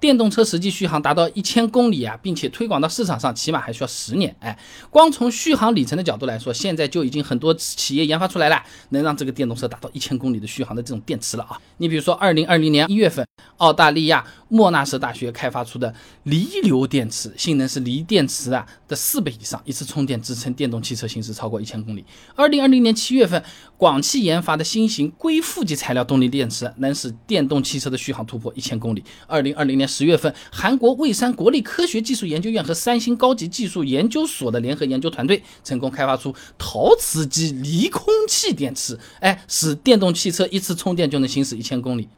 电动车实际续航达到一千公里啊，并且推广到市场上，起码还需要十年。哎，光从续航里程的角度来说，现在就已经很多企业研发出来了，能让这个电动车达到一千公里的续航的这种电池了啊。你比如说，二零二零年一月份，澳大利亚莫纳什大学开发出的锂流电池，性能是锂电池啊的四倍以上，一次充电支撑电动汽车行驶超过一千公里。二零二零年七月份，广汽研发的新型硅负极材料动力电池，能使电动汽车的续航突破一千公里。二零二零年。十月份，韩国蔚山国立科学技术研究院和三星高级技术研究所的联合研究团队成功开发出陶瓷基离空气电池，哎，使电动汽车一次充电就能行驶一千公里。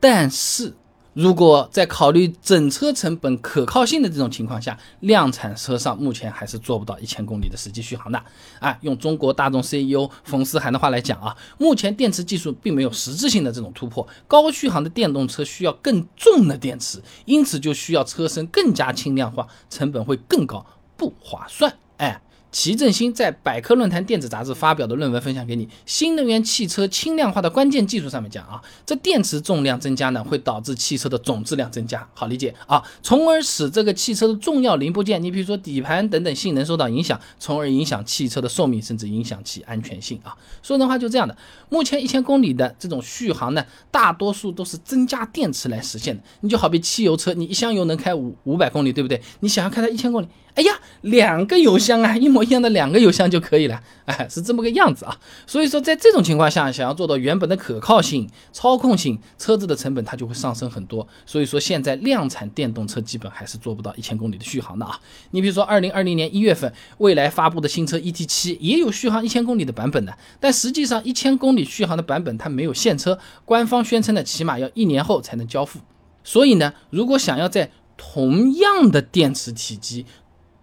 但是。如果在考虑整车成本可靠性的这种情况下，量产车上目前还是做不到一千公里的实际续航的。啊，用中国大众 CEO 冯思涵的话来讲啊，目前电池技术并没有实质性的这种突破，高续航的电动车需要更重的电池，因此就需要车身更加轻量化，成本会更高，不划算。哎。齐振兴在百科论坛电子杂志发表的论文分享给你。新能源汽车轻量化的关键技术上面讲啊，这电池重量增加呢，会导致汽车的总质量增加，好理解啊，从而使这个汽车的重要零部件，你比如说底盘等等性能受到影响，从而影响汽车的寿命，甚至影响其安全性啊。说人话就这样的。目前一千公里的这种续航呢，大多数都是增加电池来实现的。你就好比汽油车，你一箱油能开五五百公里，对不对？你想要开它一千公里？哎呀，两个油箱啊，一模一样的两个油箱就可以了，哎，是这么个样子啊。所以说，在这种情况下，想要做到原本的可靠性、操控性，车子的成本它就会上升很多。所以说，现在量产电动车基本还是做不到一千公里的续航的啊。你比如说，二零二零年一月份，蔚来发布的新车 ET 七也有续航一千公里的版本的，但实际上一千公里续航的版本它没有现车，官方宣称的起码要一年后才能交付。所以呢，如果想要在同样的电池体积，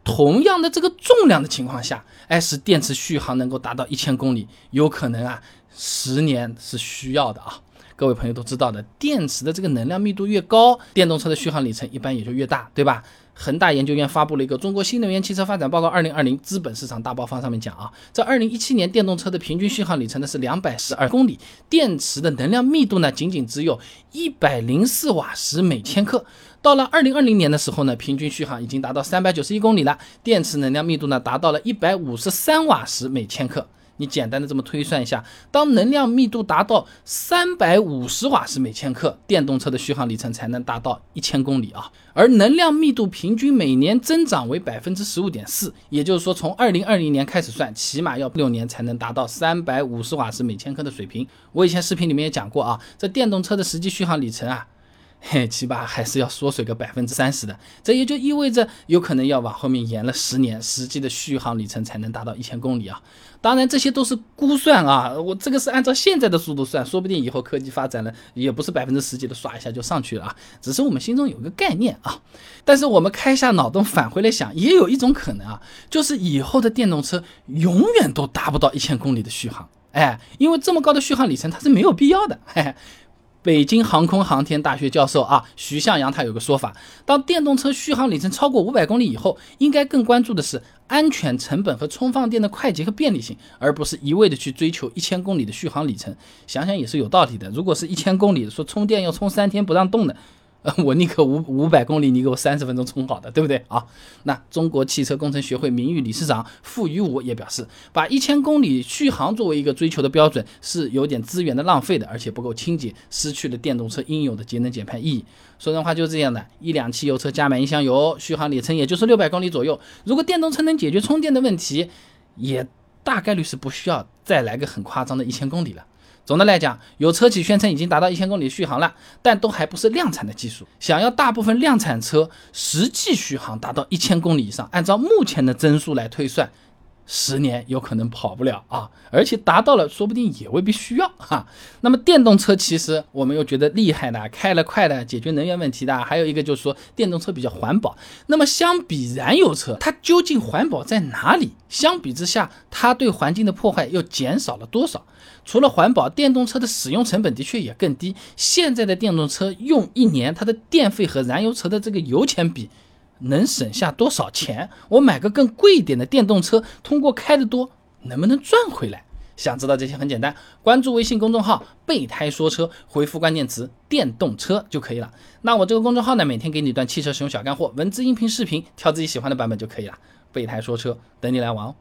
同样的这个重量的情况下，哎，使电池续航能够达到一千公里，有可能啊，十年是需要的啊。各位朋友都知道的，电池的这个能量密度越高，电动车的续航里程一般也就越大，对吧？恒大研究院发布了一个《中国新能源汽车发展报告（二零二零）》，资本市场大爆发上面讲啊，在二零一七年，电动车的平均续航里程呢是两百十二公里，电池的能量密度呢仅仅只有一百零四瓦时每千克。到了二零二零年的时候呢，平均续航已经达到三百九十一公里了，电池能量密度呢达到了一百五十三瓦时每千克。你简单的这么推算一下，当能量密度达到三百五十瓦时每千克，电动车的续航里程才能达到一千公里啊。而能量密度平均每年增长为百分之十五点四，也就是说，从二零二零年开始算，起码要六年才能达到三百五十瓦时每千克的水平。我以前视频里面也讲过啊，这电动车的实际续航里程啊。嘿，起码还是要缩水个百分之三十的，这也就意味着有可能要往后面延了十年，实际的续航里程才能达到一千公里啊。当然这些都是估算啊，我这个是按照现在的速度算，说不定以后科技发展了，也不是百分之十几的刷一下就上去了啊。只是我们心中有个概念啊。但是我们开下脑洞返回来想，也有一种可能啊，就是以后的电动车永远都达不到一千公里的续航，哎，因为这么高的续航里程它是没有必要的，嘿嘿。北京航空航天大学教授啊，徐向阳他有个说法：当电动车续航里程超过五百公里以后，应该更关注的是安全、成本和充放电的快捷和便利性，而不是一味的去追求一千公里的续航里程。想想也是有道理的。如果是一千公里，说充电要充三天不让动的。我宁可五五百公里，你给我三十分钟充好的，对不对啊？那中国汽车工程学会名誉理事长傅于武也表示，把一千公里续航作为一个追求的标准，是有点资源的浪费的，而且不够清洁，失去了电动车应有的节能减排意义。说人话就是这样的，一辆汽油车加满一箱油，续航里程也就是六百公里左右。如果电动车能解决充电的问题，也大概率是不需要再来个很夸张的一千公里了。总的来讲，有车企宣称已经达到一千公里续航了，但都还不是量产的技术。想要大部分量产车实际续航达到一千公里以上，按照目前的增速来推算。十年有可能跑不了啊，而且达到了，说不定也未必需要哈。那么电动车其实我们又觉得厉害的，开了快的，解决能源问题的，还有一个就是说电动车比较环保。那么相比燃油车，它究竟环保在哪里？相比之下，它对环境的破坏又减少了多少？除了环保，电动车的使用成本的确也更低。现在的电动车用一年，它的电费和燃油车的这个油钱比。能省下多少钱？我买个更贵一点的电动车，通过开得多，能不能赚回来？想知道这些很简单，关注微信公众号“备胎说车”，回复关键词“电动车”就可以了。那我这个公众号呢，每天给你一段汽车使用小干货，文字、音频、视频，挑自己喜欢的版本就可以了。备胎说车，等你来玩哦。